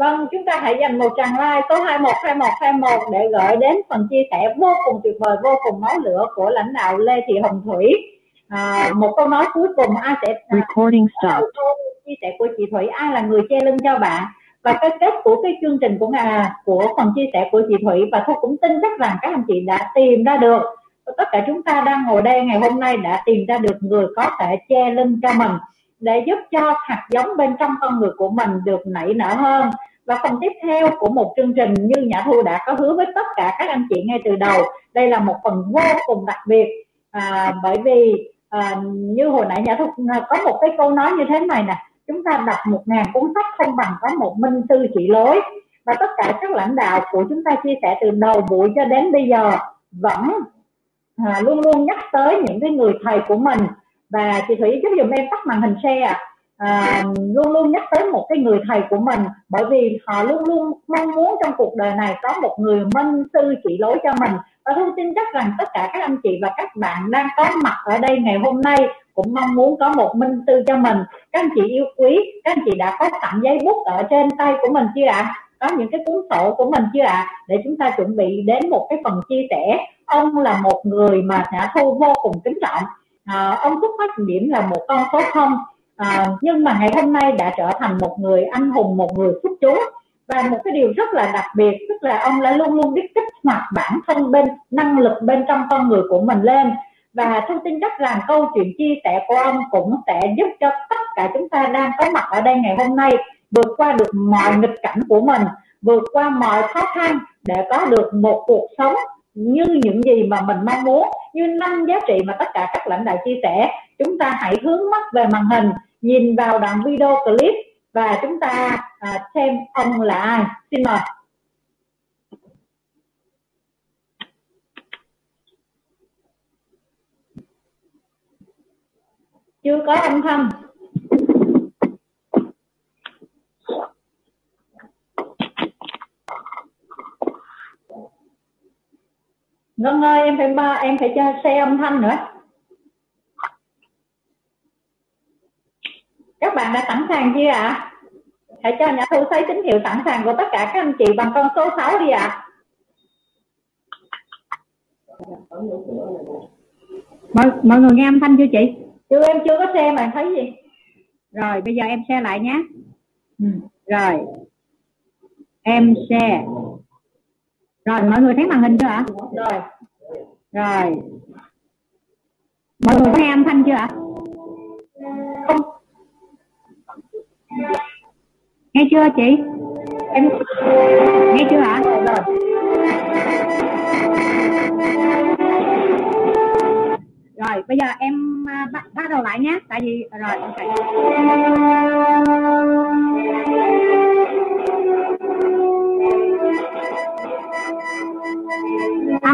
Vâng, chúng ta hãy dành một tràng like số 212121 để gửi đến phần chia sẻ vô cùng tuyệt vời, vô cùng máu lửa của lãnh đạo Lê Thị Hồng Thủy. À, một câu nói cuối cùng ai sẽ Recording stop. chia sẻ của chị Thủy ai là người che lưng cho bạn và cái kết của cái chương trình của à, của phần chia sẻ của chị Thủy và tôi cũng tin chắc rằng các anh chị đã tìm ra được tất cả chúng ta đang ngồi đây ngày hôm nay đã tìm ra được người có thể che lưng cho mình để giúp cho hạt giống bên trong con người của mình được nảy nở hơn và phần tiếp theo của một chương trình như Nhã Thu đã có hứa với tất cả các anh chị ngay từ đầu đây là một phần vô cùng đặc biệt. À, bởi vì à, như hồi nãy Nhã Thu có một cái câu nói như thế này nè chúng ta đọc một ngàn cuốn sách không bằng có một minh sư chỉ lối. Và tất cả các lãnh đạo của chúng ta chia sẻ từ đầu buổi cho đến bây giờ vẫn à, luôn luôn nhắc tới những cái người thầy của mình. Và chị Thủy giúp dùm em tắt màn hình xe à, à, luôn luôn nhắc tới một cái người thầy của mình bởi vì họ luôn luôn mong muốn trong cuộc đời này có một người minh sư chỉ lối cho mình. Và tôi tin chắc rằng tất cả các anh chị và các bạn đang có mặt ở đây ngày hôm nay cũng mong muốn có một minh sư cho mình. Các anh chị yêu quý các anh chị đã có sẵn giấy bút ở trên tay của mình chưa ạ? Có những cái cuốn sổ của mình chưa ạ? À? để chúng ta chuẩn bị đến một cái phần chia sẻ. Ông là một người mà đã thu vô cùng kính trọng. À, ông xuất phát điểm là một con số không à, nhưng mà ngày hôm nay đã trở thành một người anh hùng một người xuất chúng và một cái điều rất là đặc biệt tức là ông đã luôn luôn biết kích hoạt bản thân bên năng lực bên trong con người của mình lên. Và tôi tin chắc rằng câu chuyện chia sẻ của ông cũng sẽ giúp cho tất cả chúng ta đang có mặt ở đây ngày hôm nay vượt qua được mọi nghịch cảnh của mình vượt qua mọi khó khăn để có được một cuộc sống như những gì mà mình mong muốn. Như năm giá trị mà tất cả các lãnh đạo chia sẻ chúng ta hãy hướng mắt về màn hình nhìn vào đoạn video clip và chúng ta à, xem ông là ai. Xin mời. Chưa có âm thanh. Ngân ơi em phải ba em phải cho xe âm thanh nữa. Các bạn đã sẵn sàng chưa ạ? À? hãy cho nhà thu thấy tín hiệu sẵn sàng của tất cả các anh chị bằng con số 6 đi ạ. À. mọi, mọi người nghe âm thanh chưa chị? Chưa em chưa có xe mà thấy gì? Rồi bây giờ em xe lại nhé. Ừ. rồi. Em xe rồi mọi người thấy màn hình chưa ạ? Rồi. Rồi. Mọi người nghe âm thanh chưa ạ? Không nghe chưa chị? Em nghe chưa hả? Rồi rồi bây giờ em à, bắt, bắt đầu lại nhé. Tại vì rồi ok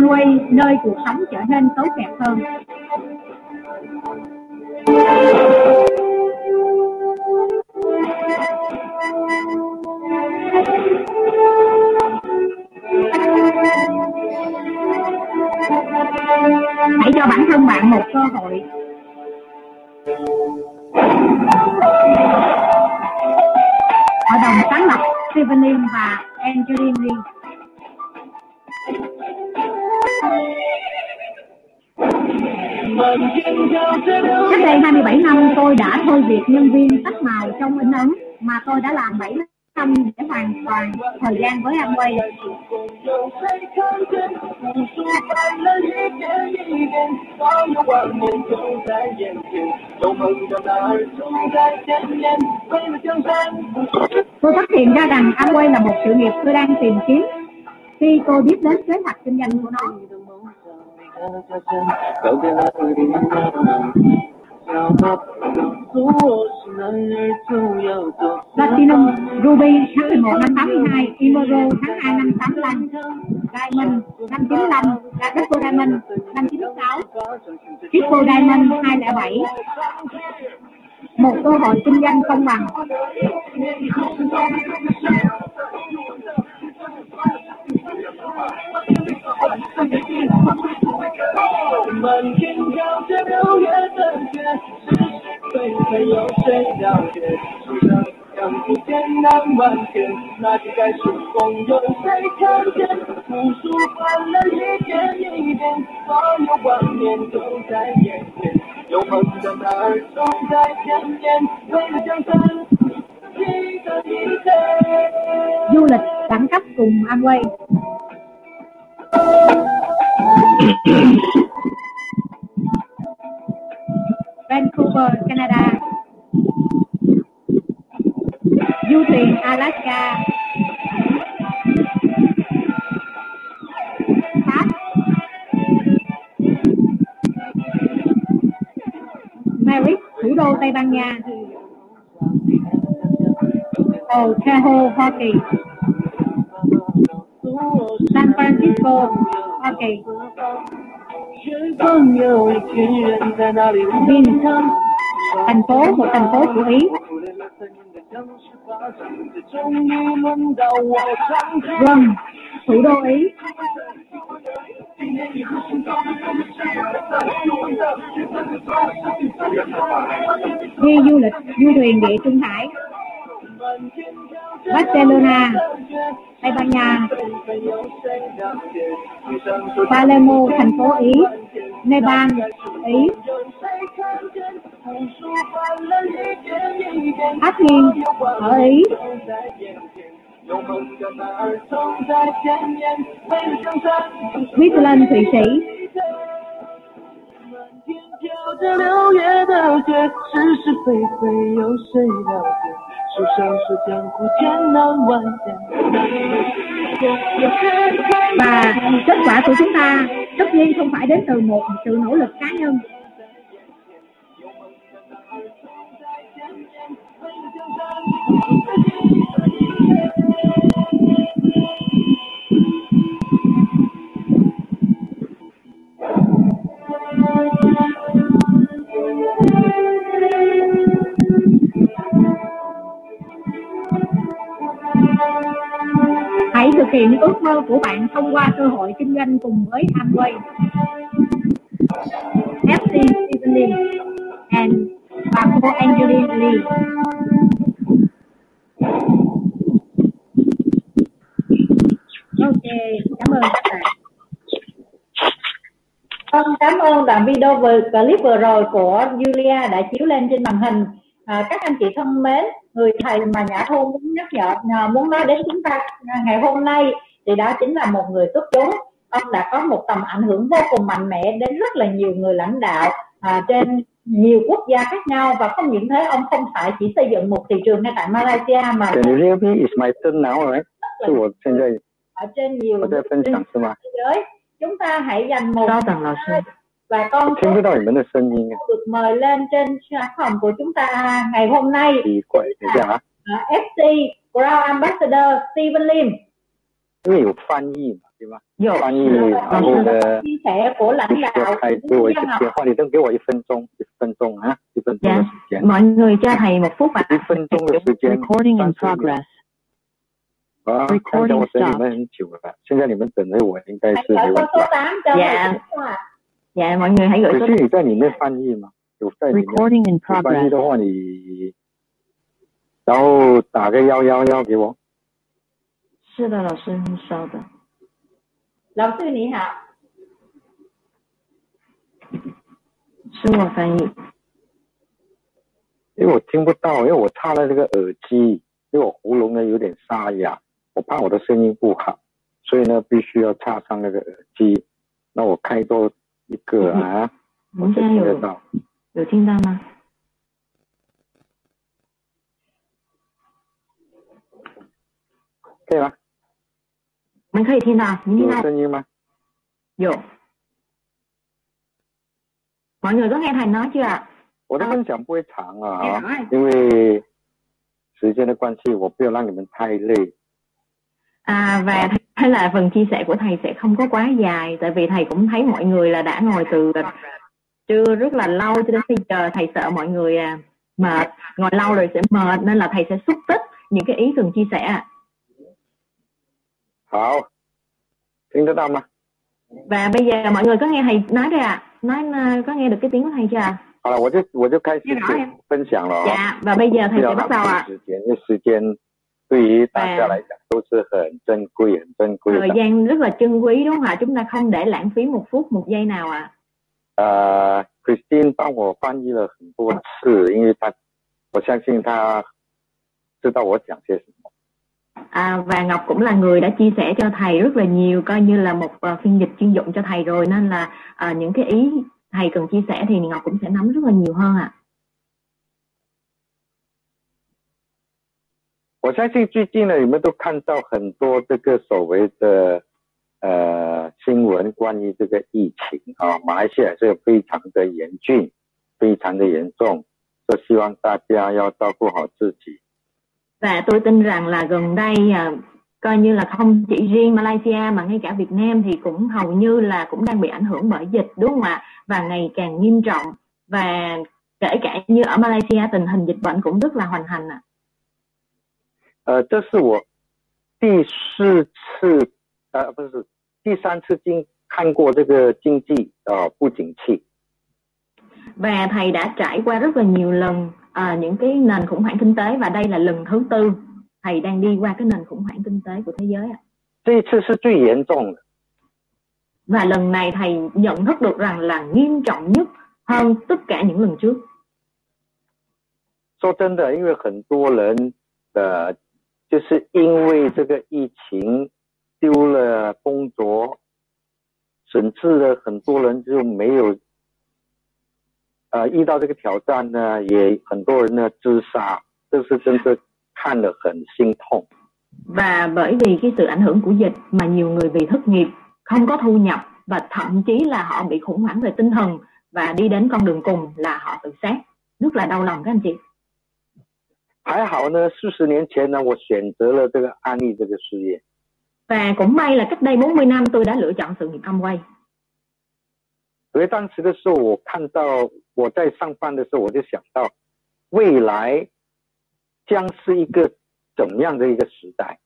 quay nơi cuộc sống trở nên tốt đẹp hơn. Hãy cho bản thân bạn một cơ hội. Hội đồng sáng lập Steven và Angeline Lee. Cách đây 27 năm, tôi đã thôi việc nhân viên tách màu trong in ấn mà tôi đã làm 7 năm để hoàn toàn thời gian với Amway. Tôi phát hiện ra rằng Amway là một sự nghiệp tôi đang tìm kiếm khi tôi biết đến kế hoạch kinh doanh của nó. Platinum, Ruby tháng 11 năm 82, Imoro tháng 2 năm 85, Diamond năm 95, Double Diamond năm 96, Triple Diamond 207. Một cơ hội kinh doanh công bằng. 满天飘着六月的雪，是谁？没有谁了解。是这样，不见，难忘。天，那就该是风。有谁看见？无数欢乐，一点一点，所有画面都在眼前。有梦的那儿，总在天边，为了江山。Du lịch đẳng cấp cùng Amway. Vancouver, Canada. Du thuyền Alaska. Pháp. Madrid, thủ đô Tây Ban Nha ở Tahoe, Hoa Kỳ, San Francisco, Hoa Kỳ. Có nhiều chuyện thành phố một thành phố của Ý. Vâng, thủ đô Ý. Đi du lịch, du thuyền địa Trung Hải. Barcelona, Tây Ban Nha, Palermo, thành phố Ý, Nepal, Ý, Áp Nghiên, ở Ý, 永恒的那儿总在前面，为了江山。 Switzerland, Thụy Sĩ, 漫天飘着六月的雪，是是非非有谁了解？ 书上说江湖艰难万险。 và kết quả của chúng ta tất nhiên không phải đến từ một sự nỗ lực cá nhân cùng với Amway FC Stephen and và cô Angeline Lee Ok, cảm ơn các bạn. Vâng, cảm ơn đoạn video vừa clip vừa rồi của Julia đã chiếu lên trên màn hình. À, các anh chị thân mến, người thầy mà Nhã Thu muốn nhắc nhở, à, muốn nói đến chúng ta à, ngày hôm nay thì đó chính là một người xuất chúng Ông đã có một tầm ảnh hưởng vô cùng mạnh mẽ đến rất là nhiều người lãnh đạo à, trên nhiều quốc gia khác nhau và không những thế ông không phải chỉ xây dựng một thị trường ngay tại Malaysia mà Can you hear me? It's my turn now, right? 是我现在 ở trên nhiều 我在分享是吗？ thế giới chúng ta hãy dành một 稍等，老师。 và con 我听不到你们的声音啊， được mời lên trên sản phẩm của chúng ta ngày hôm nay 奇怪，等一下啊， à, FC Ground Ambassador Stephen Lim 因为有翻译嘛， 对吗？有翻译，然后呢，chia sẻ của 必须要开给我一个电话，你等给我一分钟，一分钟啊，一分钟的时间，mọi người cho thầy một phút ạ. 一分钟的时间，Recording in progress. 啊，看着我等你们很久了，现在你们等着我应该是没 qua 问 số 题。8 cho Dạ. người chúng ta. Dạ, mọi người hãy gửi 可是你在里面翻译吗？有在里面 recording in 有翻译.的话，你然后打个幺幺幺给我。是的，老师，你稍等。老 sư 你好是我翻译。因为我听不到，因为我插了这个耳机，因为我喉咙呢有点沙哑，我怕我的声音不好，所以呢必须要插上那个耳机。那我开多一个啊，我现在有听得到。有听到吗？可以吗？我们可以听到，您听有到声音吗？有。mọi người có nghe thầy nói chưa ạ? 我的分享不会长啊， Nghe rõ. 因为时间的关系，我不要让你们太累。 À, và thế là phần chia sẻ của thầy sẽ không có quá dài tại vì thầy cũng thấy mọi người là đã ngồi từ trưa rất là lâu cho đến bây giờ thầy sợ mọi người à, mệt ngồi lâu rồi sẽ mệt nên là thầy sẽ xúc tích những cái ý cần chia sẻ ạ. 好，听得到吗？ và bây giờ mọi người có nghe thầy nói rồi ạ nói à, có nghe được cái tiếng của thầy chưa ạ 好了，我就我就开始 Nghe rõ em. 分享了啊、 dạ và bây giờ 不 thầy 要 sẽ 浪 bắt đầu 费 ạ 时间，因为时间 对于大家来讲都是很珍贵、很珍贵 thời 的。 gian rất là trân quý đúng không ạ chúng ta không để lãng phí một phút một giây nào ạ 呃，Christine 帮我翻译了很多次，因为她，我相信她知道我讲些什么。 à, và Ngọc cũng là người đã chia sẻ cho thầy rất là nhiều coi như là một ờ, phiên dịch chuyên dụng cho thầy rồi nên là ờ, những cái ý thầy cần chia sẻ thì Ngọc cũng sẽ nắm rất là nhiều hơn ạ 我相信最近呢，你们都看到很多这个所谓的呃新闻，关于这个疫情啊，马来西亚是非常的严峻，非常的严重，所以希望大家要照顾好自己。 và tôi tin rằng là gần đây à, coi như là không chỉ riêng Malaysia mà ngay cả Việt Nam thì cũng hầu như là cũng đang bị ảnh hưởng bởi dịch đúng không ạ và ngày càng nghiêm trọng và kể cả như ở Malaysia tình hình dịch bệnh cũng rất là hoành hành ạ 呃，这是我第四次，呃，不是第三次经看过这个经济呃不景气。 và thầy đã trải qua rất là nhiều lần à, những cái nền khủng hoảng kinh tế và đây là lần thứ tư thầy đang đi qua cái nền khủng hoảng kinh tế của thế giới ạ 这一次是最严重的， và lần này thầy nhận thức được rằng là nghiêm trọng nhất hơn tất cả những lần trước 说真的，因为很多人呃，就是因为这个疫情丢了工作，甚至了很多人就没有， 呃，遇到这个挑战呢，也很多人呢自杀，这是真的看了很心痛。 và bởi vì cái sự ảnh hưởng của dịch mà nhiều người bị thất nghiệp không có thu nhập và thậm chí là họ bị khủng hoảng về tinh thần và đi đến con đường cùng là họ tự sát rất là đau lòng các anh chị 还好呢，四十年前呢，我选择了这个安利这个事业， và cũng may là cách đây 40 năm tôi đã lựa chọn sự nghiệp Amway 所以当时的时候，我看到 我在上班的时候，我就想到未来将是一个怎么样的一个时代。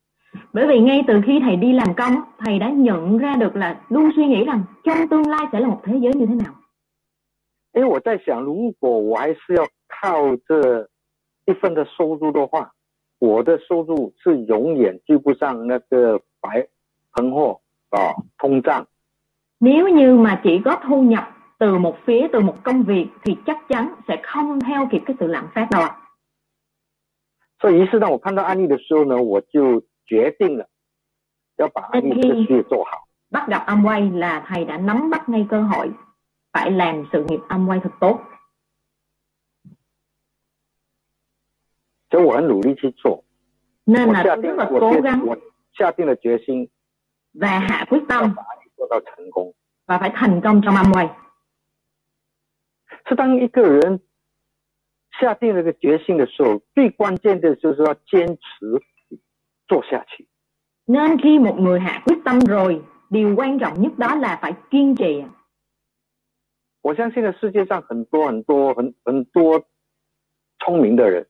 bởi vì ngay từ khi thầy đi làm công thầy đã nhận ra được là luôn suy nghĩ rằng trong tương lai sẽ là một thế giới như thế nào 因为我在想，如果我还是要靠这一份的收入的话，我的收入是永远追不上那个白通货啊通胀。 nếu như mà chỉ có thu nhập từ một phía từ một công việc thì chắc chắn sẽ không theo kịp cái sự lạm phát đâu ạ 所以，于是当我看到安利的时候呢，我就决定了要把安利这个事业做好。 bắt gặp Amway là thầy đã nắm bắt ngay cơ hội phải làm sự nghiệp Amway thật tốt 所以我很努力去做， nên 我 là 下 tôi 定 rất là 我 cố 决 gắng 我下定了决心 và hạ quyết 要 tâm 把安利做到成功。 và phải thành công trong Amway 是当一个人下定了个决心的时候，最关键的就是要坚持做下去。 nên khi một người hạ quyết tâm rồi điều quan trọng nhất đó là phải kiên trì 我相信呢，世界上很多很多很很多聪明的人，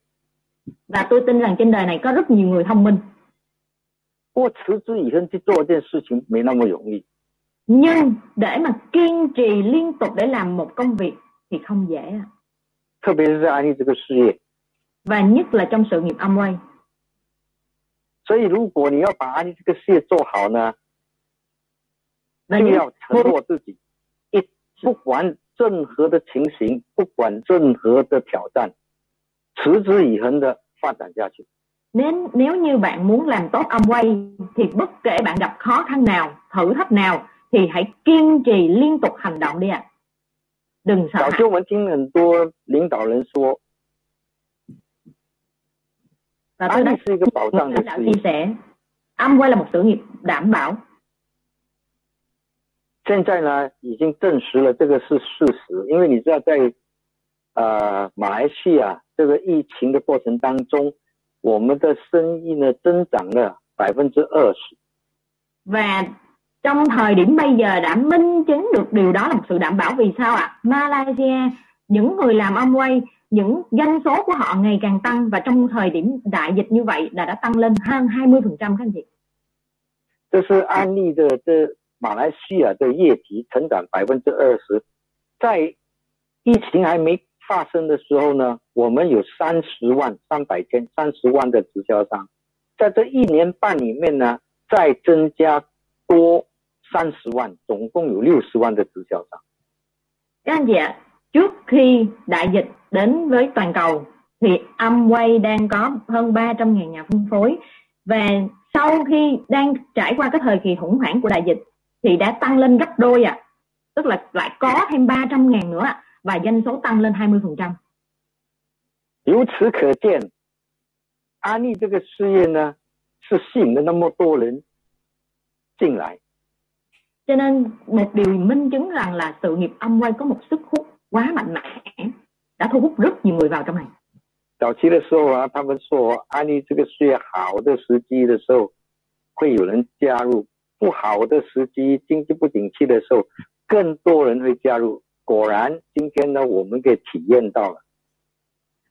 và tôi tin rằng trên đời này có rất nhiều người thông minh 不过持之以恒去做一件事情没那么容易。 nhưng để mà kiên trì liên tục để làm một công việc thì không dễ ạ. 特别是在安利这个事业， và nhất là trong sự nghiệp Amway 所以如果你要把安利这个事业做好呢， và 就 những 要承诺自己，一不管任何的情形，不管任何的挑战，持之以恒的发展下去。 nếu nếu như bạn muốn làm tốt Amway thì bất kể bạn gặp khó khăn nào thử thách nào thì hãy kiên trì liên tục hành động đi ạ 早期我们听很多领导人说，và tôi đã 利是一个保障的 lãnh đạo 事 chia 业。sẻ Amway là một sự nghiệp đảm bảo 现在呢，已经证实了这个是事实，因为你知道在呃马来西亚这个疫情的过程当中，我们的生意呢增长了百分之二十。và trong thời điểm bây giờ đã minh chứng được điều đó là một sự đảm bảo vì sao ạ Malaysia những người làm Amway những doanh số của họ ngày càng tăng và trong thời điểm đại dịch như vậy là đã tăng lên hơn 20% các anh chị 这是安利的这马来西亚的业绩成长百分之二十，在疫情还没发生的时候呢，我们有三十万、三百千、三十万的直销商， 在这一年半里面呢，再增加多 三十万，总共有六十万的直销商。 Các anh chị ạ, trước khi đại dịch đến với toàn cầu thì Amway đang có hơn 300.000 nhà phân phối và sau khi đang trải qua cái thời kỳ khủng hoảng của đại dịch thì đã tăng lên gấp đôi ạ. Tức là lại có thêm 300.000 nữa ạ, và doanh số tăng lên 20%. 由此可见，安利这个事业呢，是吸引了那么多人进来。 Cho nên một điều minh chứng rằng là sự nghiệp Amway có một sức hút quá mạnh mẽ đã thu hút rất nhiều người vào trong này. 早期的时候啊，他们说安利这个事业好的时机的时候，会有人加入；不好的时机，经济不景气的时候，更多人会加入。果然，今天呢，我们给体验到了。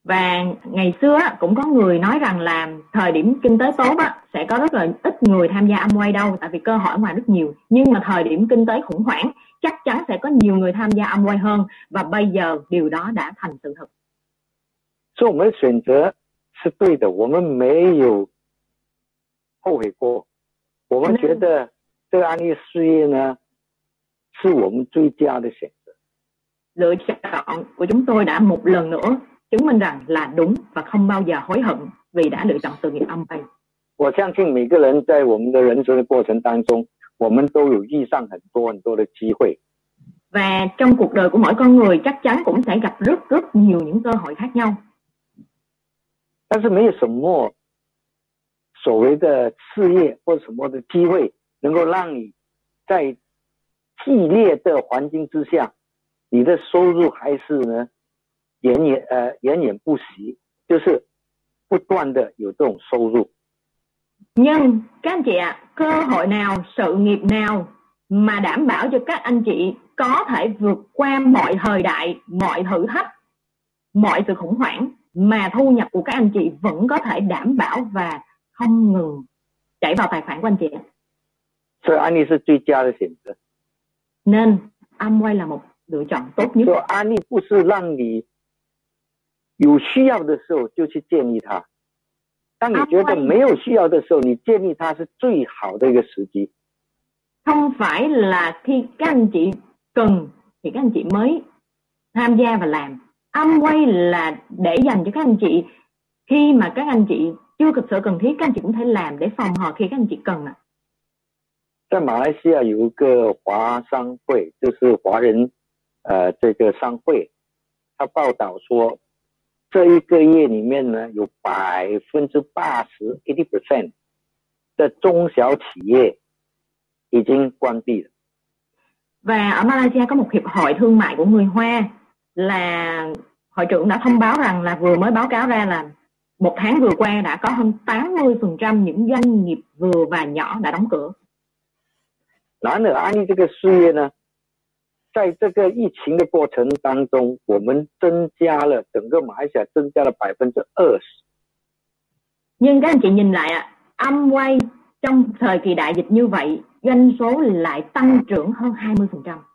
Và ngày xưa á, cũng có người nói rằng là thời điểm kinh tế tốt á, sẽ có rất là ít người tham gia Amway đâu tại vì cơ hội ở ngoài rất nhiều. Nhưng mà thời điểm kinh tế khủng hoảng chắc chắn sẽ có nhiều người tham gia Amway hơn và bây giờ điều đó đã thành sự thật. 所以我们的选择是对的，我们没有后悔过。我们觉得这个安利事业呢，是我们最佳的选择。 Lựa chọn của chúng tôi đã một lần nữa chứng minh rằng là đúng và không bao giờ hối hận vì đã lựa chọn sự nghiệp Amway. 我相信每个人在我们的人生的过程当中，我们都有遇上很多很多的机会。 Và trong cuộc đời của mỗi con người chắc chắn cũng sẽ gặp rất rất nhiều những cơ hội khác nhau. 但是没有什么所谓的事业或什么的机会，能够让你在激烈的环境之下，你的收入还是呢 延延呃延延不息，就是不断的有这种收入。 Nhưng các anh chị ạ, cơ hội nào, sự nghiệp nào mà đảm bảo cho các anh chị có thể vượt qua mọi thời đại, mọi thử thách, mọi sự khủng hoảng mà thu nhập của các anh chị vẫn có thể đảm bảo và không ngừng chảy vào tài khoản của anh chị ạ. 所以安利是最佳的选择。 Nên Amway là một lựa chọn tốt nhất. 说安利不是让你 有需要的时候就去建立它，当你觉得没有需要的时候，你建立它是最好的一个时机。 Không phải là khi các anh chị cần thì các anh chị mới tham gia và làm. Amway là để dành cho các anh chị khi mà các anh chị chưa thực sự cần thiết các anh chị cũng thể làm để phòng hờ khi các anh chị cần ạ. 在马来西亚有一个华商会，就是华人呃这个商会，他报道说， 这一个月里面呢，有百分之八十 （eighty percent） 的中小企业已经关闭了。 Và ở Malaysia có một hiệp hội thương mại của người Hoa là hội trưởng đã thông báo rằng là vừa mới báo cáo ra là một tháng vừa qua đã có hơn 80% những doanh nghiệp vừa và nhỏ đã đóng cửa. 然而，安利这个事业呢， 在这个疫情的过程当中我们增加了整个马来西亚增加了百分之二十。应该怎样来啊安慰政策给大家因为人手来当中后还没紧张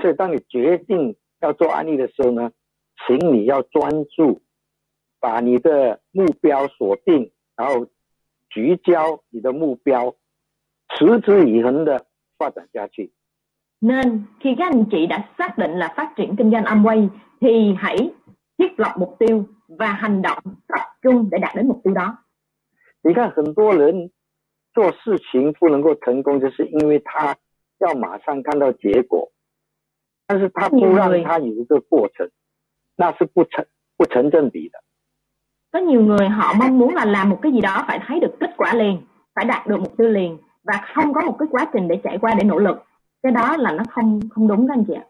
所以当你决定要做安利的时候呢请你要专注把你的目标锁定然后聚焦你的目标持之以恒的发展下去。Nên khi các anh chị đã xác định là phát triển kinh doanh Amway thì hãy thiết lập mục tiêu và hành động tập trung để đạt đến mục tiêu đó. 你看，很多人做事情不能够成功，就是因为他要马上看到结果，但是他不让他有一个过程，那是不成不成正比的。 Có nhiều người họ mong muốn là làm một cái gì đó phải thấy được kết quả liền, phải đạt được mục tiêu liền và không có một cái quá trình để trải qua để nỗ lực. Cái đó là nó không không đúng các anh chị ạ.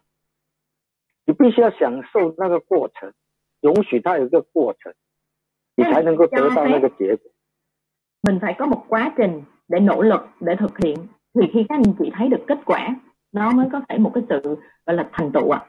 你必须要享受那个过程，容许它有一个过程，你才能够得到那个结果。 Mình phải có một quá trình để nỗ lực, để thực hiện thì khi các anh chị thấy được kết quả nó mới có thể một cái sự gọi là thành tựu ạ.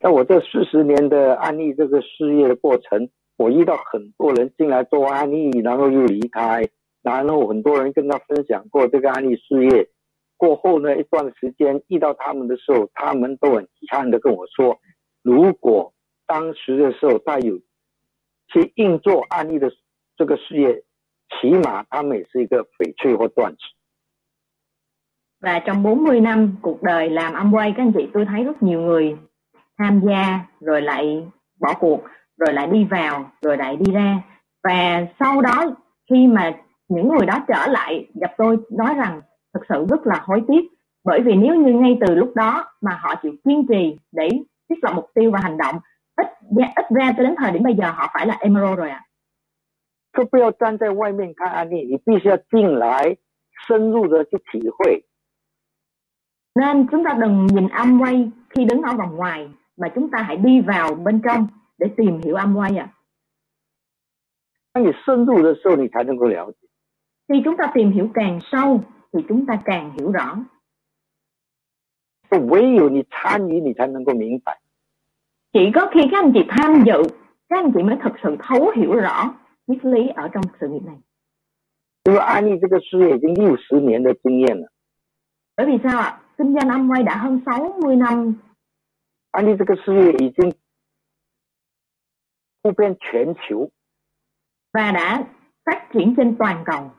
在我这四十年的安利这个事业的过程，我遇到很多人进来做安利，然后又离开，然后很多人跟他分享过这个安利事业。 过后呢，一段时间遇到他们的时候，他们都很遗憾的跟我说，如果当时的时候他有去硬做安利的 这个事业起码他们也是一个翡翠或钻石。 và trong 40 năm cuộc đời làm Amway các anh chị tôi thấy rất nhiều người tham gia rồi lại bỏ cuộc rồi lại đi vào rồi lại đi ra và sau đó khi mà những người đó trở lại gặp tôi nói rằng thực sự rất là hối tiếc bởi vì nếu như ngay từ lúc đó mà họ chịu kiên trì để thiết lập mục tiêu và hành động ít ít ra cho đến thời điểm bây giờ họ phải là emerald rồi ạ à. 就不要站在外面看案例，你必须要进来，深入的去体会。 nên chúng ta đừng nhìn Amway khi đứng ở vòng ngoài mà chúng ta hãy đi vào bên trong để tìm hiểu Amway ạ. À. 当你深入的时候，你才能够了解。 Khi chúng ta tìm hiểu càng sâu thì chúng ta càng hiểu rõ. 唯有你参与，你才能够明白。 Chỉ có khi các anh chị tham dự, các anh chị mới thực sự thấu hiểu rõ triết lý ở trong sự nghiệp này. 因为安利这个事业已经六十年的经验了， Bởi vì sao ạ? Kinh doanh Amway đã hơn 60 năm 安利这个事业已经铺遍全球， và đã phát triển trên toàn cầu.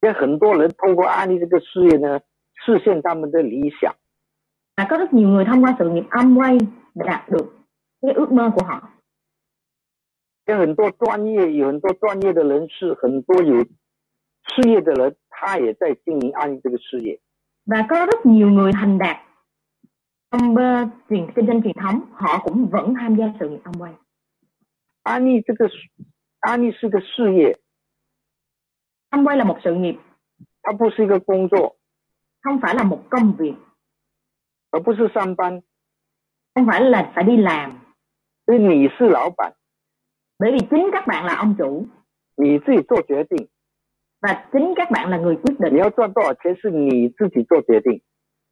也很多人通过安利这个事业呢，实现他们的理想。 Và có rất nhiều người thông qua sự nghiệp Amway để đạt được cái ước mơ của họ. 有很多专业，有很多专业的人士，很多有事业的人，他也在经营安利这个事业。 Và có rất nhiều người thành đạt trong uh, truyền kinh doanh truyền thống, họ cũng vẫn tham gia sự nghiệp Amway. 安利这个安利是个事业， Amway là một sự nghiệp, 它不是一个工作， không phải là một công việc, 而不是上班。 không phải là phải đi làm. 所以你是老板， Bởi vì chính các bạn là ông chủ 你自己做决定， và chính các bạn là người quyết 你 định. 要赚多少钱是你自己做决定。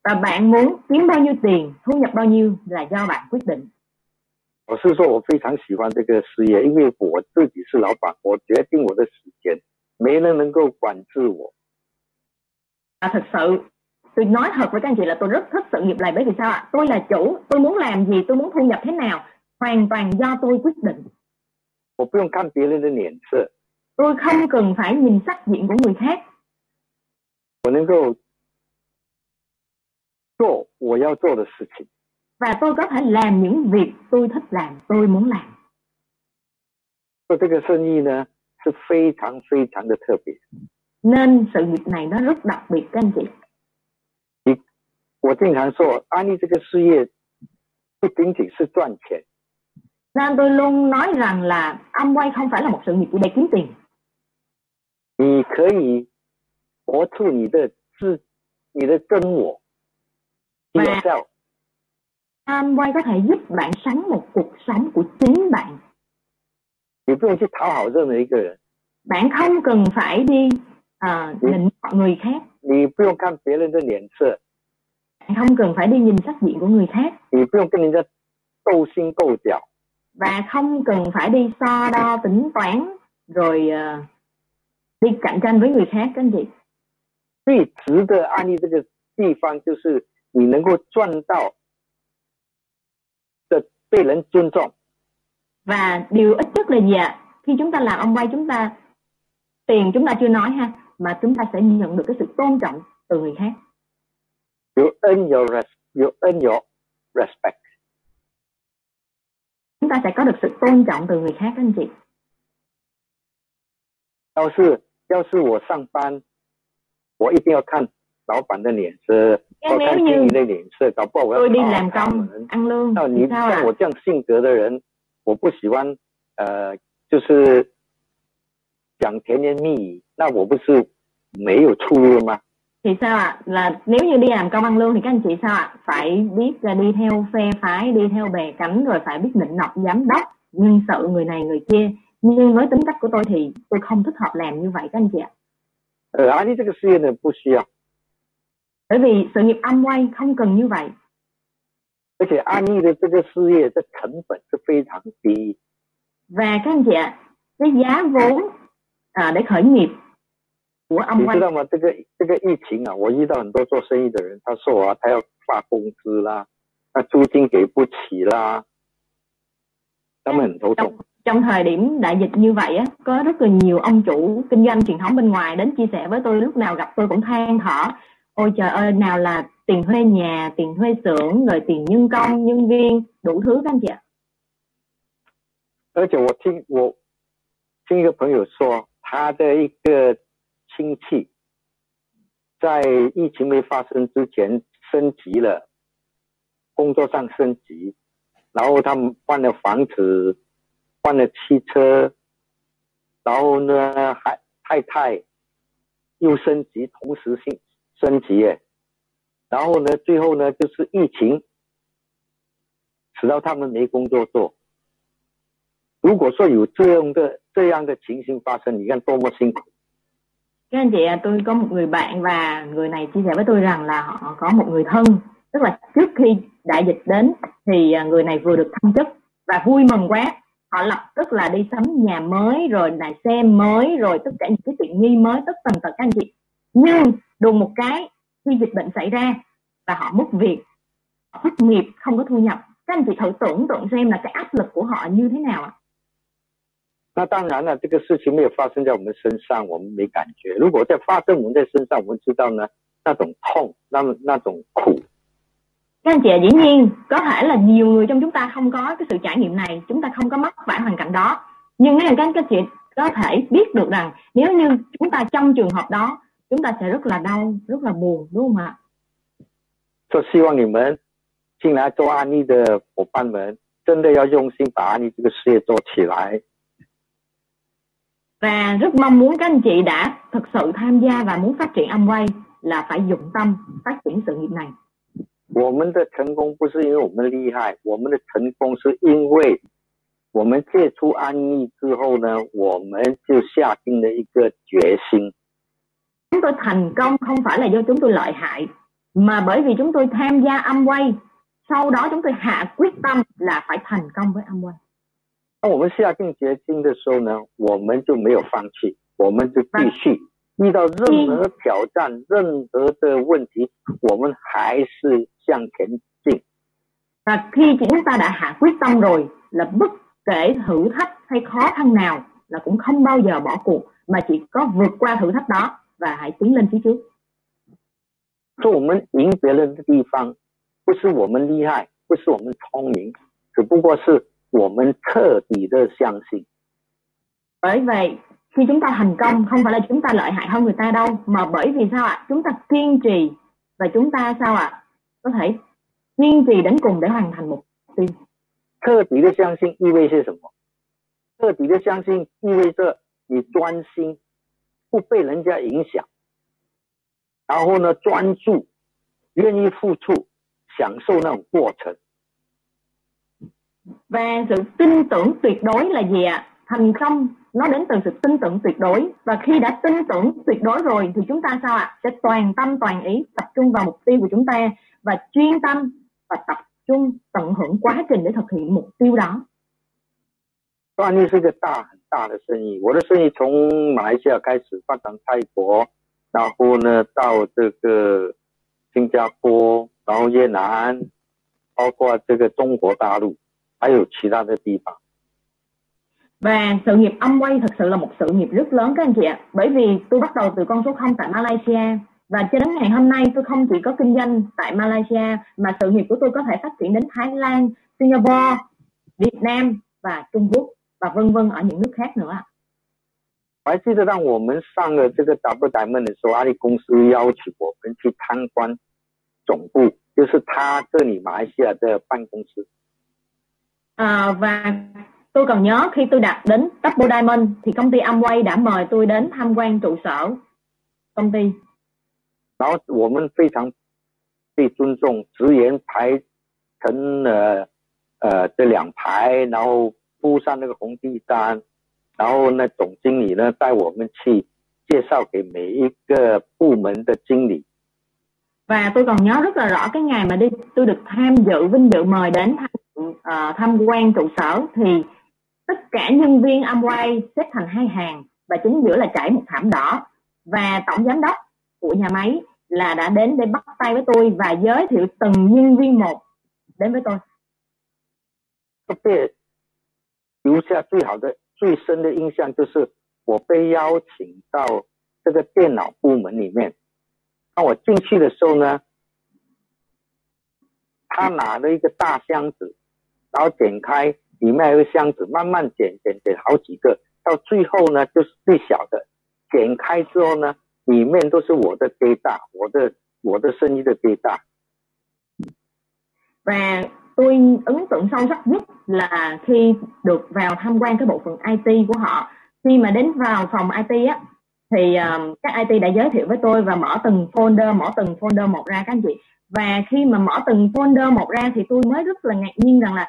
Và bạn muốn kiếm bao nhiêu tiền, thu nhập bao nhiêu là do bạn quyết định. 我是说，我非常喜欢这个事业，因为我自己是老板，我决定我的时间， 没人能够管制我。 Và thực sự tôi nói thật với các anh chị là tôi rất thích sự nghiệp này bởi vì sao ạ? Tôi là chủ, tôi muốn làm gì, tôi muốn thu nhập thế nào, hoàn toàn do tôi quyết định. 我不用看别人的脸色， Tôi không cần phải nhìn sắc diện của người khác 我能够做我要做的事情。 và tôi có thể làm những việc tôi thích làm, tôi muốn làm. 做这个生意呢 是非常非常的特别。 Nên sự nghiệp này nó rất đặc biệt các anh chị. 我经常说，安利这个事业不仅仅是赚钱， Nên tôi luôn nói rằng là Amway không phải là một sự nghiệp chỉ để kiếm tiền. 你可以活出你的自、你的真我 Và- yourself。 Amway có thể giúp bạn sống một cuộc sống của chính bạn. 你不用去讨好任何一个人， Bạn không cần phải đi à, nịnh mọi người khác. 你不用看别人的脸色， Bạn không cần phải đi nhìn sắc diện của người khác. 你不用跟人家斗心斗角， Và không cần phải đi so đo tính toán rồi à, đi cạnh tranh với người khác các anh chị. 最值得安利这个地方就是你能够赚到的被人尊重， và điều ít nhất là gì ạ khi chúng ta làm ông quay chúng ta tiền chúng ta chưa nói ha mà chúng ta sẽ nhận được cái sự tôn trọng từ người khác you earn your res, you earn your respect。 chúng ta sẽ có được sự tôn trọng từ người khác các anh chị 要是要是我上班，我一定要看老板的脸色， Cái 我 nếu 看经 như 理的脸色，搞不好我要 tôi đi 讨好 làm 他 công 们。 ăn lương 那 thì 你 sao 像 ạ 我这样性格的人， 我不喜欢呃，就是讲甜言蜜语，那我不是没有出路了吗？ thì sao ạ là nếu như đi làm công ăn lương thì các anh chị sao ạ phải biết là đi theo phe phái đi theo bè cánh rồi phải biết định nọt giám đốc nhưng sợ người này người kia nhưng với tính cách của tôi thì tôi không thích hợp làm như vậy các anh chị ạ 呃，安利这个事业呢，不需要， bởi vì sự nghiệp âm quay không cần như vậy 而且安利的这个事业的成本是非常低， và các anh chị ạ cái giá vốn à, để khởi nghiệp của âm 你 quay 知道吗？这个这个疫情啊，我遇到很多做生意的人，他说啊，他要发工资啦，那租金给不起啦，他们很头痛。 trong thời điểm đại dịch như vậy á có rất là nhiều ông chủ kinh doanh truyền thống bên ngoài đến chia sẻ với tôi lúc nào gặp tôi cũng than thở ôi trời ơi nào là tiền thuê nhà tiền thuê xưởng rồi tiền nhân công nhân viên đủ thứ các anh chị ạ 而且我听我听一个朋友说，他的一个亲戚在疫情没发生之前升级了，工作上升级，然后他们换了房子，换了汽车，然后呢还太太又升级，同时性升级耶，然后呢最后呢就是疫情，使到他们没工作做。如果说有这样的这样的情形发生，你看多么辛苦。các anh chị tôi có một người bạn và người này chia sẻ với tôi rằng là họ có một người thân tức là trước khi đại dịch đến thì à, người này vừa được thăng chức và vui mừng quá họ lập tức là đi sắm nhà mới rồi lại xe mới rồi tất cả những cái tiện nghi mới tất tần tật các anh chị nhưng đùng một cái khi dịch bệnh xảy ra và họ mất việc họ thất nghiệp không có thu nhập các anh chị thử tưởng tượng xem là cái áp lực của họ như thế nào ạ 那当然了，这个事情没有发生在我们身上，我们没感觉。如果在发生我们在身上，我们知道呢，那种痛，那么那种苦。các anh chị dĩ nhiên có thể là nhiều người trong chúng ta không có cái sự trải nghiệm này chúng ta không có mắc phải hoàn cảnh đó nhưng nếu các anh chị có thể biết được rằng nếu như chúng ta trong trường hợp đó chúng ta sẽ rất là đau rất là buồn đúng không ạ 就希望你们进来做安利的伙伴们，真的要用心把安利这个事业做起来。và rất mong muốn các anh chị đã thực sự tham gia và muốn phát triển Amway là phải dụng tâm phát triển sự nghiệp này. 我们的成功不是因为我们厉害，我们的成功是因为我们接触安逸之后呢，我们就下定了一个决心。 Chúng tôi thành công không phải là do chúng tôi lợi hại, mà bởi vì chúng tôi tham gia Amway, sau đó chúng tôi hạ quyết tâm là phải thành công với Amway. 当我们下定决心的时候呢，我们就没有放弃，我们就继续。遇到任何挑战、任何的问题，我们还是向前进。 Và khi chúng ta đã hạ quyết tâm rồi là bất kể thử thách hay khó khăn nào là cũng không bao giờ bỏ cuộc mà chỉ có vượt qua thử thách đó và hãy tiến lên phía trước. 说我们赢别人的地方，不是我们厉害，不是我们聪明，只不过是我们彻底的相信。 Bởi vậy khi chúng ta thành công không phải là chúng ta lợi hại hơn người ta đâu mà bởi vì sao ạ? Chúng ta kiên trì và chúng ta sao ạ? Có thể kiên trì đến cùng để hoàn thành mục tiêu. 彻底的相信意味是什么？彻底的相信意味着你专心， 不被人家影响，然后呢专注，愿意付出，享受那种过程。 Và sự tin tưởng tuyệt đối là gì ạ? Thành công nó đến từ sự tin tưởng tuyệt đối và khi đã tin tưởng tuyệt đối rồi thì chúng ta sao ạ? Sẽ toàn tâm toàn ý tập trung vào mục tiêu của chúng ta và chuyên tâm và tập trung tận hưởng quá trình để thực hiện mục tiêu đó. 安利是个大很 大的生意，我的生意从马来西亚开始发展泰国，然后呢到这个新加坡，然后越南，包括这个中国大陆，还有其他的地方。 Và sự nghiệp Amway thực sự là một sự nghiệp rất lớn các anh chị ạ. Bởi vì tôi bắt đầu từ con số 0 tại Malaysia và cho đến ngày hôm nay tôi không chỉ có kinh doanh tại Malaysia mà sự nghiệp của tôi có thể phát triển đến Thái Lan, Singapore, Việt Nam và Trung Quốc và vân vân ở những nước khác nữa ạ. 我还记得当我们上了这个 Double Diamond 的时候，阿里公司邀请我们去参观总部，就是他这里马来西亚的办公室。 À, và tôi còn nhớ khi tôi đạt đến Double Diamond thì công ty Amway đã mời tôi đến tham quan trụ sở công ty 然后我们非常被尊重，职员排成了呃这两排，然后 铺上那个红地毡，然后呢总经理呢带我们去介绍给每一个部门的经理。 và tôi còn nhớ rất là rõ cái ngày mà đi tôi được tham dự vinh dự mời đến tham, ờ, tham quan trụ sở thì tất cả nhân viên Amway xếp thành hai hàng và chính giữa là trải một thảm đỏ và tổng giám đốc của nhà máy là đã đến để bắt tay với tôi và giới thiệu từng nhân viên một đến với tôi 特别 留下最好的、最深的印象就是我被邀请到这个电脑部门里面。当我进去的时候呢，他拿了一个大箱子，然后点开，里面有个箱子，慢慢点点点好几个，到最后呢就是最小的。点开之后呢，里面都是我的 data，我的我的生意的 data。Và tôi ấn tượng sâu sắc nhất là khi được vào tham quan cái bộ phận IT của họ. Khi mà đến vào phòng IT á, thì um, các IT đã giới thiệu với tôi và mở từng folder, mở từng folder một ra các anh chị. Và khi mà mở từng folder một ra thì tôi mới rất là ngạc nhiên rằng là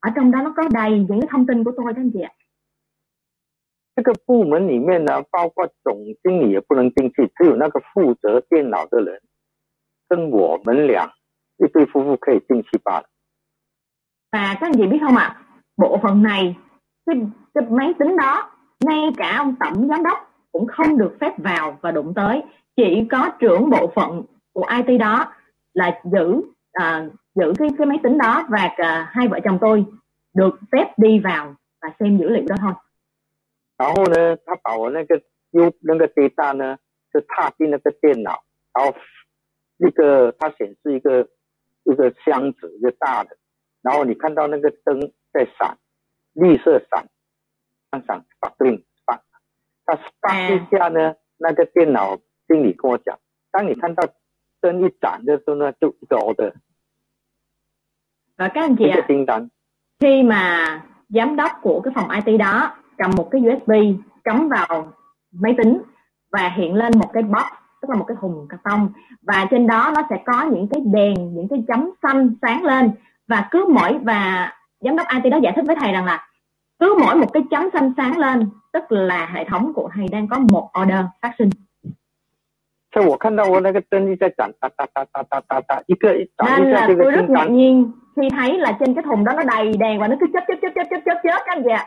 ở trong đó nó có đầy những cái thông tin của tôi các anh chị ạ. 这个部门里面呢，包括总经理也不能进去，只有那个负责电脑的人跟我们俩一对夫妇可以进去罢了。 Và các anh chị biết không ạ, à, bộ phận này cái, cái máy tính đó ngay cả ông tổng giám đốc cũng không được phép vào và đụng tới, chỉ có trưởng bộ phận của IT đó là giữ à, giữ cái cái máy tính đó và à, hai vợ chồng tôi được phép đi vào và xem dữ liệu đó thôi. 然后呢，他把我那个 U 那个 data 呢，就踏进那个电脑，然后那个它显示一个一个箱子，一个大的， 然后你看到那个灯在闪，绿色闪，闪闪发令发，它发一下呢，那个电脑经理跟我讲，当你看到灯一闪的时候呢，就一个 order。Và các anh chị ạ, khi mà giám đốc của cái phòng IT đó cầm một cái USB cắm vào máy tính và hiện lên một cái box tức là một cái thùng cà tông và trên đó nó sẽ có những cái đèn những cái chấm xanh sáng lên và cứ mỗi và giám đốc IT đó giải thích với thầy rằng là cứ mỗi một cái chấm xanh sáng lên tức là hệ thống của thầy đang có một order phát sinh 所以我看到我那个灯一在转，哒哒哒哒哒哒哒，一个一转 nên 一下 là 这个 tôi rất 叮 ngạc 当， nhiên khi thấy là trên cái thùng đó nó đầy đèn và nó cứ chớp chớp chớp chớp chớp chớp chớp các anh chị ạ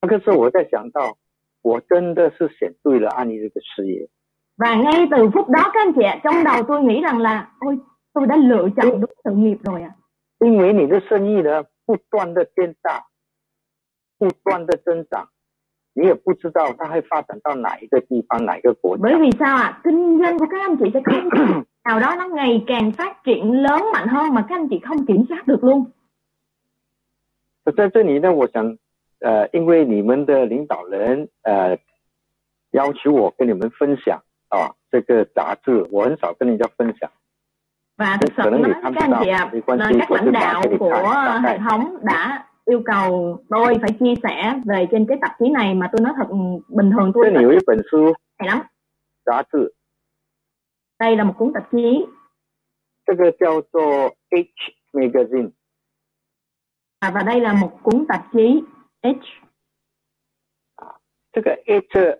那个时候我在想到，我真的是选对了安利这个事业。 và ngay từ phút đó các anh chị ạ trong đầu tôi nghĩ rằng là ôi tôi đã lựa chọn đúng sự nghiệp rồi ạ 因为你的生意呢不断的变大，不断的增长，你也不知道它会发展到哪一个地方、哪一个国家。bởi vì sao ạ kinh doanh của các anh chị sẽ không nào đó nó ngày càng phát triển lớn mạnh hơn mà các anh chị không kiểm soát được luôn 在这里呢，我想，呃，因为你们的领导人呃要求我跟你们分享啊这个杂志，我很少跟人家分享。và thực sự Khả năng nói thì tham các anh khảo chị ạ thì quan là trí các của lãnh tư bản đạo thì của đại hệ khái. thống đã yêu cầu tôi phải chia sẻ về trên cái tạp chí này mà tôi nói thật ừ, bình thường 这 tôi 里有一本书 hay lắm 杂志， đây là một cuốn tạp chí 这个叫做 H Magazine， à, và đây là một cuốn tạp chí H 这个 H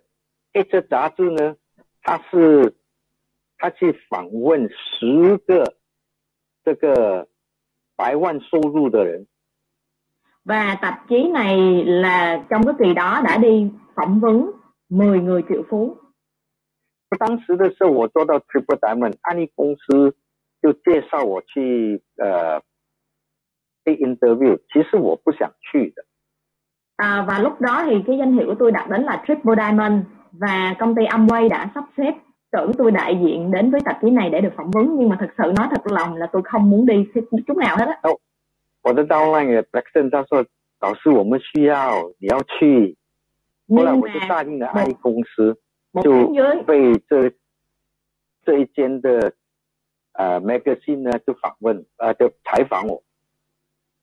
H 杂志呢，它是 它去访问十个这个百万收入的人， và tạp chí này là trong cái kỳ đó đã đi phỏng vấn 10 người triệu phú 当时的时候，我做到 Triple Diamond，安利公司就介绍我去呃被 interview，其实我不想去的， à, và lúc đó thì cái danh hiệu của tôi đặt đến là Triple Diamond và công ty Amway đã sắp xếp cử tôi đại diện đến với tạp chí này để được phỏng vấn nhưng mà thực sự nói thật lòng là tôi không muốn đi chút nào hết á 我的 downline 也 Blackson 他说老师我们需要你要去，后来 nhưng 我就 mà 答应了安利公司， một 就 tiếng dưới 被这这一间的呃 magazine 呢就访问呃就采访我，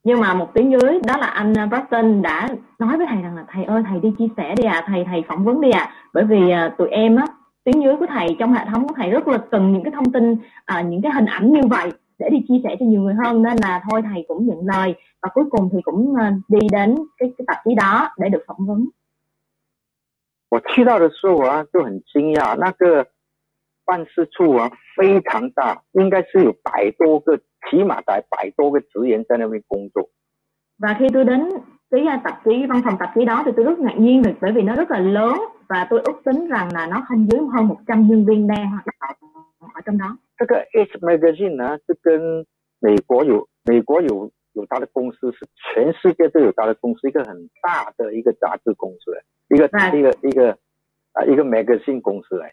nhưng mà một tiếng dưới đó là anh Boston đã nói với thầy rằng là thầy ơi thầy đi chia sẻ đi à thầy thầy phỏng vấn đi à bởi vì à, tụi em á tiếng dưới của thầy trong hệ thống của thầy rất là cần những cái thông tin à, những cái hình ảnh như vậy để đi chia sẻ cho nhiều người hơn nên là thôi thầy cũng nhận lời và cuối cùng thì cũng à, đi đến cái, cái tạp chí đó để được phỏng vấn 我去到的时候啊就很惊讶，那个办事处啊非常大，应该是有百多个，起码在百多个职员在那边工作。 và khi tôi đến cái à, tạp chí văn phòng tạp chí đó thì tôi rất ngạc nhiên vì bởi vì nó rất là lớn và tôi ước tính rằng là nó không dưới hơn 100 nhân viên đang hoạt động ở trong đó 这个 H magazine 呢是跟美国有美国有 有他的公司，是全世界都有他的公司，一个很大的一个杂志公司，一个啊一个一个啊一个 magazine 公司嚟。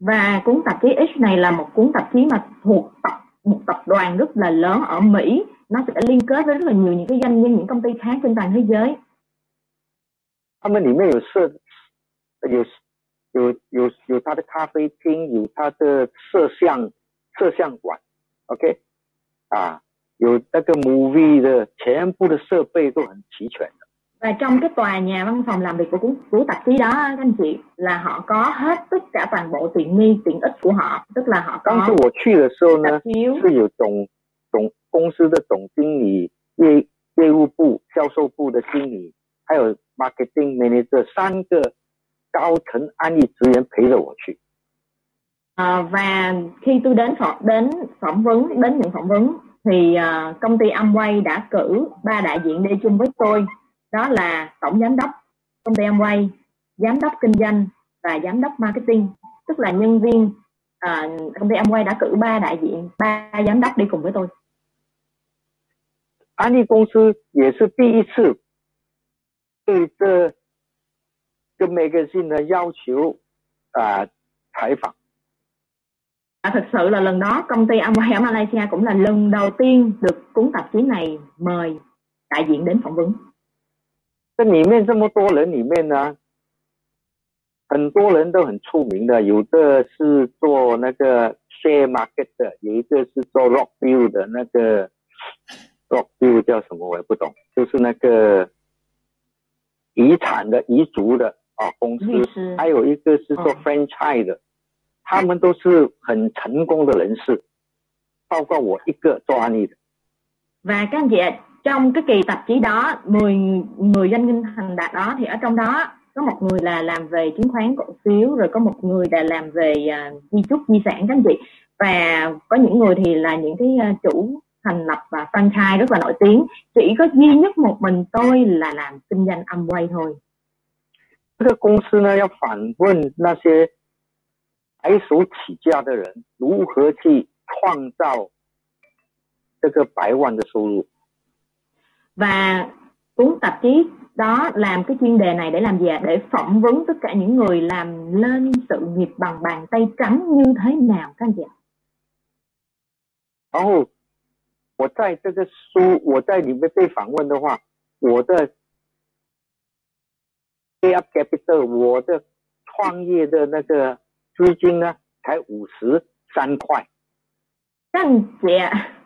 và cuốn tạp chí X này là một cuốn tạp chí mà thuộc tập một tập đoàn rất là lớn ở Mỹ nó sẽ liên kết với rất là nhiều những cái doanh nhân những công ty khác trên toàn thế giới 他们里面有摄有有有有他的咖啡厅，有他的摄像摄像馆，OK 啊，有那个 movie 的全部的设备都很齐全的。 và trong cái tòa nhà văn phòng làm việc của cuốn của tạp chí đó các anh chị là họ có hết tất cả toàn bộ tiện nghi tiện ích của họ tức là họ 当时 có 我去的时候呢 tạp，chiếu 是有总 总公司的总经理、业业务部、销售部的经理，还有 marketing manager 三个高层安利职员陪着我去。 À, và khi tôi đến phỏng đến phỏng vấn đến những phỏng vấn thì à, công ty Amway đã cử ba đại diện đi chung với tôi đó là tổng giám đốc công ty Amway giám đốc kinh doanh và giám đốc marketing tức là nhân viên à, công ty Amway đã cử ba đại diện ba giám đốc đi cùng với tôi 安利公司也是第一次对这个 magazine 的要求啊、采访。 và thực sự là lần đó công ty Amway ở Malaysia cũng là lần đầu tiên được cuốn tạp chí này mời đại diện đến phỏng vấn 这里面这么多人里面呢，很多人都很出名的，有的是做那个 share market 的，有一个是做 rock view 的，那个 rock view 叫什么我也不懂，就是那个遗产的遗族的啊公司律，师还有一个是做嗯 franchise 的，他们都是很成功的人士，包括我一个做安利的。 và các anh chị ạ, trong cái kỳ tạp chí đó 10 10 doanh nhân thành đạt đó thì ở trong đó có một người là làm về chứng khoán cổ phiếu rồi có một người là làm về uh, di chúc di sản các anh chị và có những người thì là những cái à, chủ thành lập và franchise rất là nổi tiếng chỉ có duy nhất một mình tôi là làm kinh doanh Amway thôi 这个公司呢，要反问那些白手起家的人如何去创造这个百万的收入。 và cuốn tạp chí đó làm cái chuyên đề này để làm gì ạ? để phỏng vấn tất cả những người làm lên sự nghiệp bằng bàn tay trắng như thế nào các anh chị ạ? 然后 我在这个书，我在里面被访问的话，我的 A up capital，我的创业的那个资金呢，才五十三块。 các anh chị ạ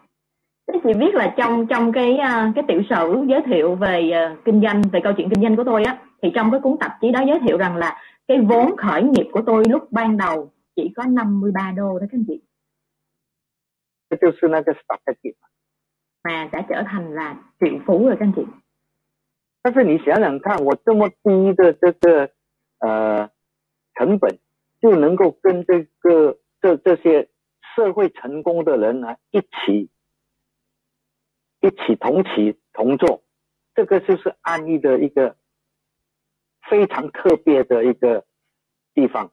các chị biết là trong trong cái à, cái tiểu sử giới thiệu về à, kinh doanh về câu chuyện kinh doanh của tôi á thì trong cái cuốn tạp chí đó giới thiệu rằng là cái vốn khởi nghiệp của tôi lúc ban đầu chỉ có 53 đô đó các anh chị 这就是那个 startup。 mà đã trở thành là triệu phú rồi các anh chị 但是你想想看，我这么低的这个呃成本，就能够跟这个这这些社会成功的人呢一起一起同起同坐，这个就是安利的一个非常特别的一个地方。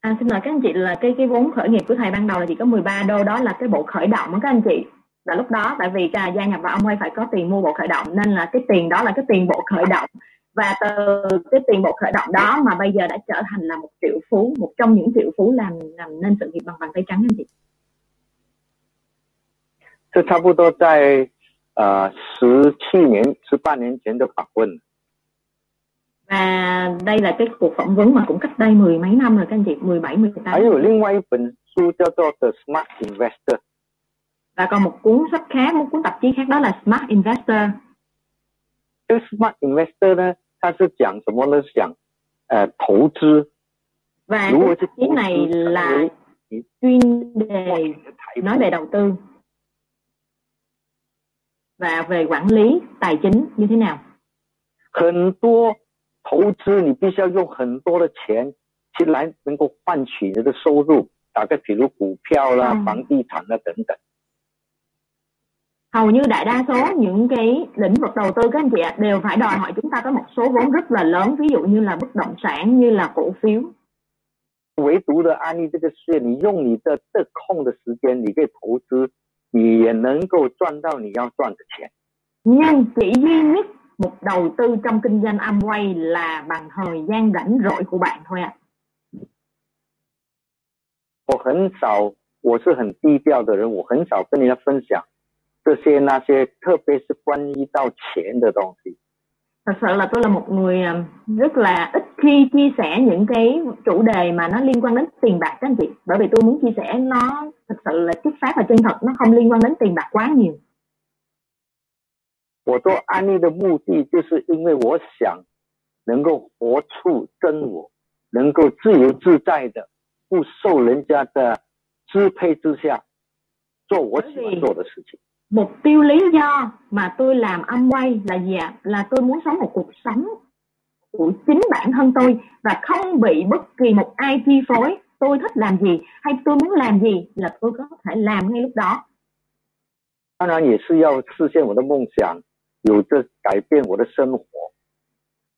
À, xin mời các anh chị là cái cái vốn khởi nghiệp của thầy ban đầu là chỉ có 13 đô đó là cái bộ khởi động đó các anh chị là lúc đó tại vì à, gia nhập vào Amway phải có tiền mua bộ khởi động nên là cái tiền đó là cái tiền bộ khởi động và từ cái tiền bộ khởi động đó mà bây giờ đã trở thành là một triệu phú một trong những triệu phú làm làm nên sự nghiệp bằng bàn tay trắng anh chị 这差不多在呃十七年、十八年前的访问。 và đây là cái cuộc phỏng vấn mà cũng cách đây mười mấy năm rồi các anh chị 17 18还有另外一本书叫做《The Smart Investor》， và còn một cuốn sách khác một cuốn tạp chí khác đó là Smart Investor 这个 Smart Investor 呢，它是讲什么呢？是讲呃投资 và 如 cái 何去 tạp chí 投 này 资，成 là 为你 chuyên đề 获取的财 nói 富 về đầu tư và về quản lý tài chính như thế nào 很多投资你必须要用很多的钱去来能够换取你的收入，打个比如股票啦、嗯房地产啦等等。 hầu như đại đa số những cái lĩnh vực đầu tư các anh chị ạ đều phải đòi hỏi chúng ta có một số vốn rất là lớn ví dụ như là bất động sản như là cổ phiếu 唯独的安利这个事业，你用你的这空的时间，你可以投资，你也能够赚到你要赚的钱。 nhưng chỉ duy nhất một đầu tư trong kinh doanh Amway là bằng thời gian rảnh rỗi của bạn thôi ạ. À. 我很少，我是很低调的人，我很少跟人家分享 这些那些，特别是关于到钱的东西。thật sự là tôi là một người à, rất là ít khi chia sẻ những cái chủ đề mà nó liên quan đến tiền bạc các anh chị bởi vì tôi muốn chia sẻ nó thật sự là xuất phát và chân thật nó không liên quan đến tiền bạc quá nhiều 我做安利的目的，就是因为我想能够活出真我，能够自由自在的，不受人家的支配之下，做我喜欢做的事情。 mục tiêu lý do mà tôi làm âm quay là gì ạ? Là tôi muốn sống một cuộc sống của chính bản thân tôi và không bị bất kỳ một ai chi phối. Tôi thích làm gì hay tôi muốn làm gì là tôi có thể làm ngay lúc đó. 当然也是要实现我的梦想，有着改变我的生活。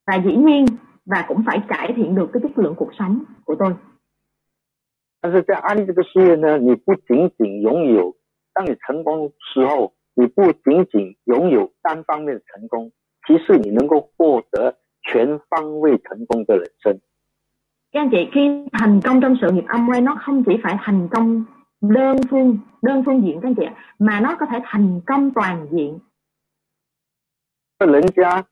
Và dĩ nhiên và cũng phải cải thiện được cái chất lượng cuộc sống của tôi. 但是在安利这个事业呢，你不仅仅拥有 当你成功时候，你不仅仅拥有单方面的成功，其实你能够获得全方位成功的人生。Các anh chị khi thành công trong sự nghiệp Amway nó không chỉ phải thành công đơn phương đơn phương diện các anh chị mà nó có thể thành công toàn diện. 人家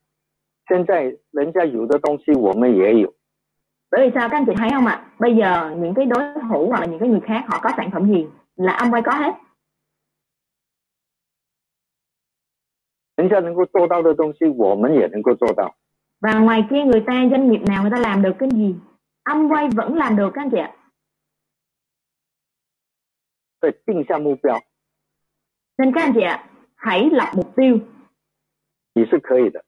现在人家有的东西我们也有。Bởi vì sao các anh chị thấy không ạ? Bây giờ những cái đối thủ hoặc là những cái người khác họ có sản phẩm gì là Amway có hết. 人家能够做到的东西，我们也能够做到。Và ngoài kia người ta doanh nghiệp nào người ta làm được cái gì, Amway vẫn làm được các anh chị ạ. 对，定下目标。Nên các anh chị ạ, hãy lập mục tiêu. 你是可以的。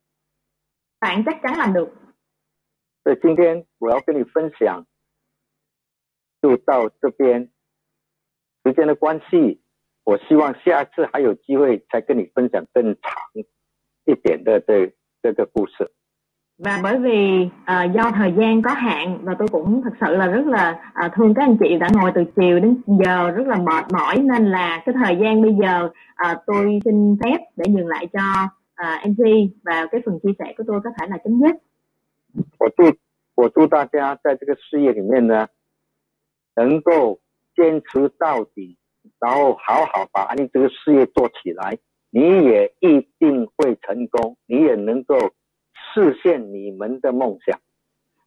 Bạn chắc chắn làm được. 所以今天我要跟你分享，就到这边。时间的关系， 我希望下次还有机会再跟你分享更长一点的这这个故事。và bởi vì uh, do thời gian có hạn và tôi cũng thật sự là rất là uh, thương các anh chị đã ngồi từ chiều đến giờ rất là mệt mỏi nên là cái thời gian bây giờ uh, tôi xin phép để dừng lại cho uh, MC và cái phần chia sẻ của tôi có thể là chấm dứt. 我祝我祝大家在这个事业里面呢，能够坚持到底， 然后好好把安利这个事业做起来，你也一定会成功，你也能够实现你们的梦想。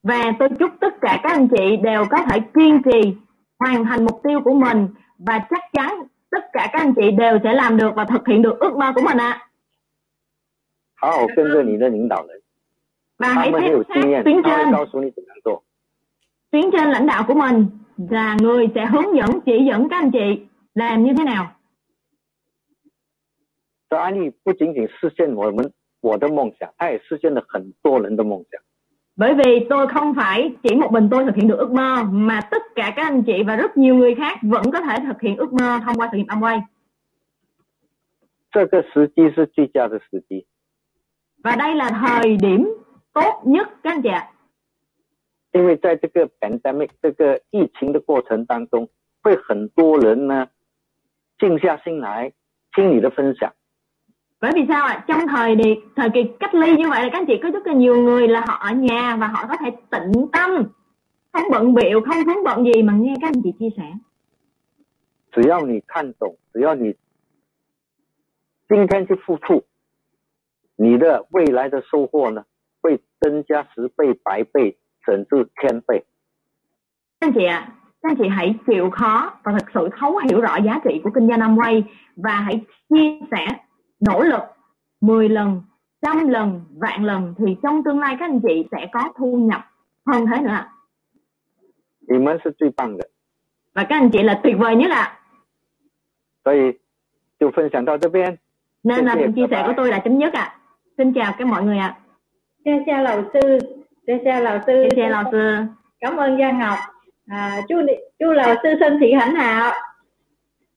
Và tôi chúc tất cả các anh chị đều có thể kiên trì hoàn thành mục tiêu của mình và chắc chắn tất cả các anh chị đều sẽ làm được và thực hiện được ước mơ của mình ạ. À. 好好跟着你的领导人， Và 他 hãy 们很有 tiếp 经 sát 验， tuyến 他会 trên, 告诉你怎么样做。 tuyến trên lãnh đạo của mình là người sẽ hướng dẫn chỉ dẫn các anh chị làm như thế nào. 这安利不仅仅实现我们我的梦想，它也实现了很多人的梦想。 Bởi vì tôi không phải chỉ một mình tôi thực hiện được ước mơ mà tất cả các anh chị và rất nhiều người khác vẫn có thể thực hiện ước mơ thông qua sự nghiệp Amway. 这个时机是最佳的时机， Và đây là thời điểm tốt nhất các anh chị ạ. 因为在这个 pandemic 这个疫情的过程当中，会很多人呢 静下心来听你的分享。 Bởi vì sao ạ? Trong thời đi, thời kỳ cách ly như vậy là các anh chị có rất là nhiều người là họ ở nhà và họ có thể tĩnh tâm, không bận biệu, không vướng bận gì mà nghe các anh chị chia sẻ. 只要你看懂，只要你今天去付出，你的未来的收获呢会增加十倍、百倍，甚至千倍。 Các anh chị ạ, các anh chị hãy chịu khó và thực sự thấu hiểu rõ giá trị của kinh doanh Amway và hãy chia sẻ nỗ lực 10 lần, trăm lần, vạn lần thì trong tương lai các anh chị sẽ có thu nhập hơn thế nữa. Thì mới sẽ truy bằng được. Và các anh chị là tuyệt vời nhất ạ. Vậy chủ phân sản đó bên. Nên là chia sẻ của tôi là chấm nhất ạ. Xin chào các mọi người ạ. Xin chào lão sư. Xin chào lão sư. Xin chào lão sư. Cảm ơn Giang Ngọc. À, chú chú là sư sinh thị hạnh hạo.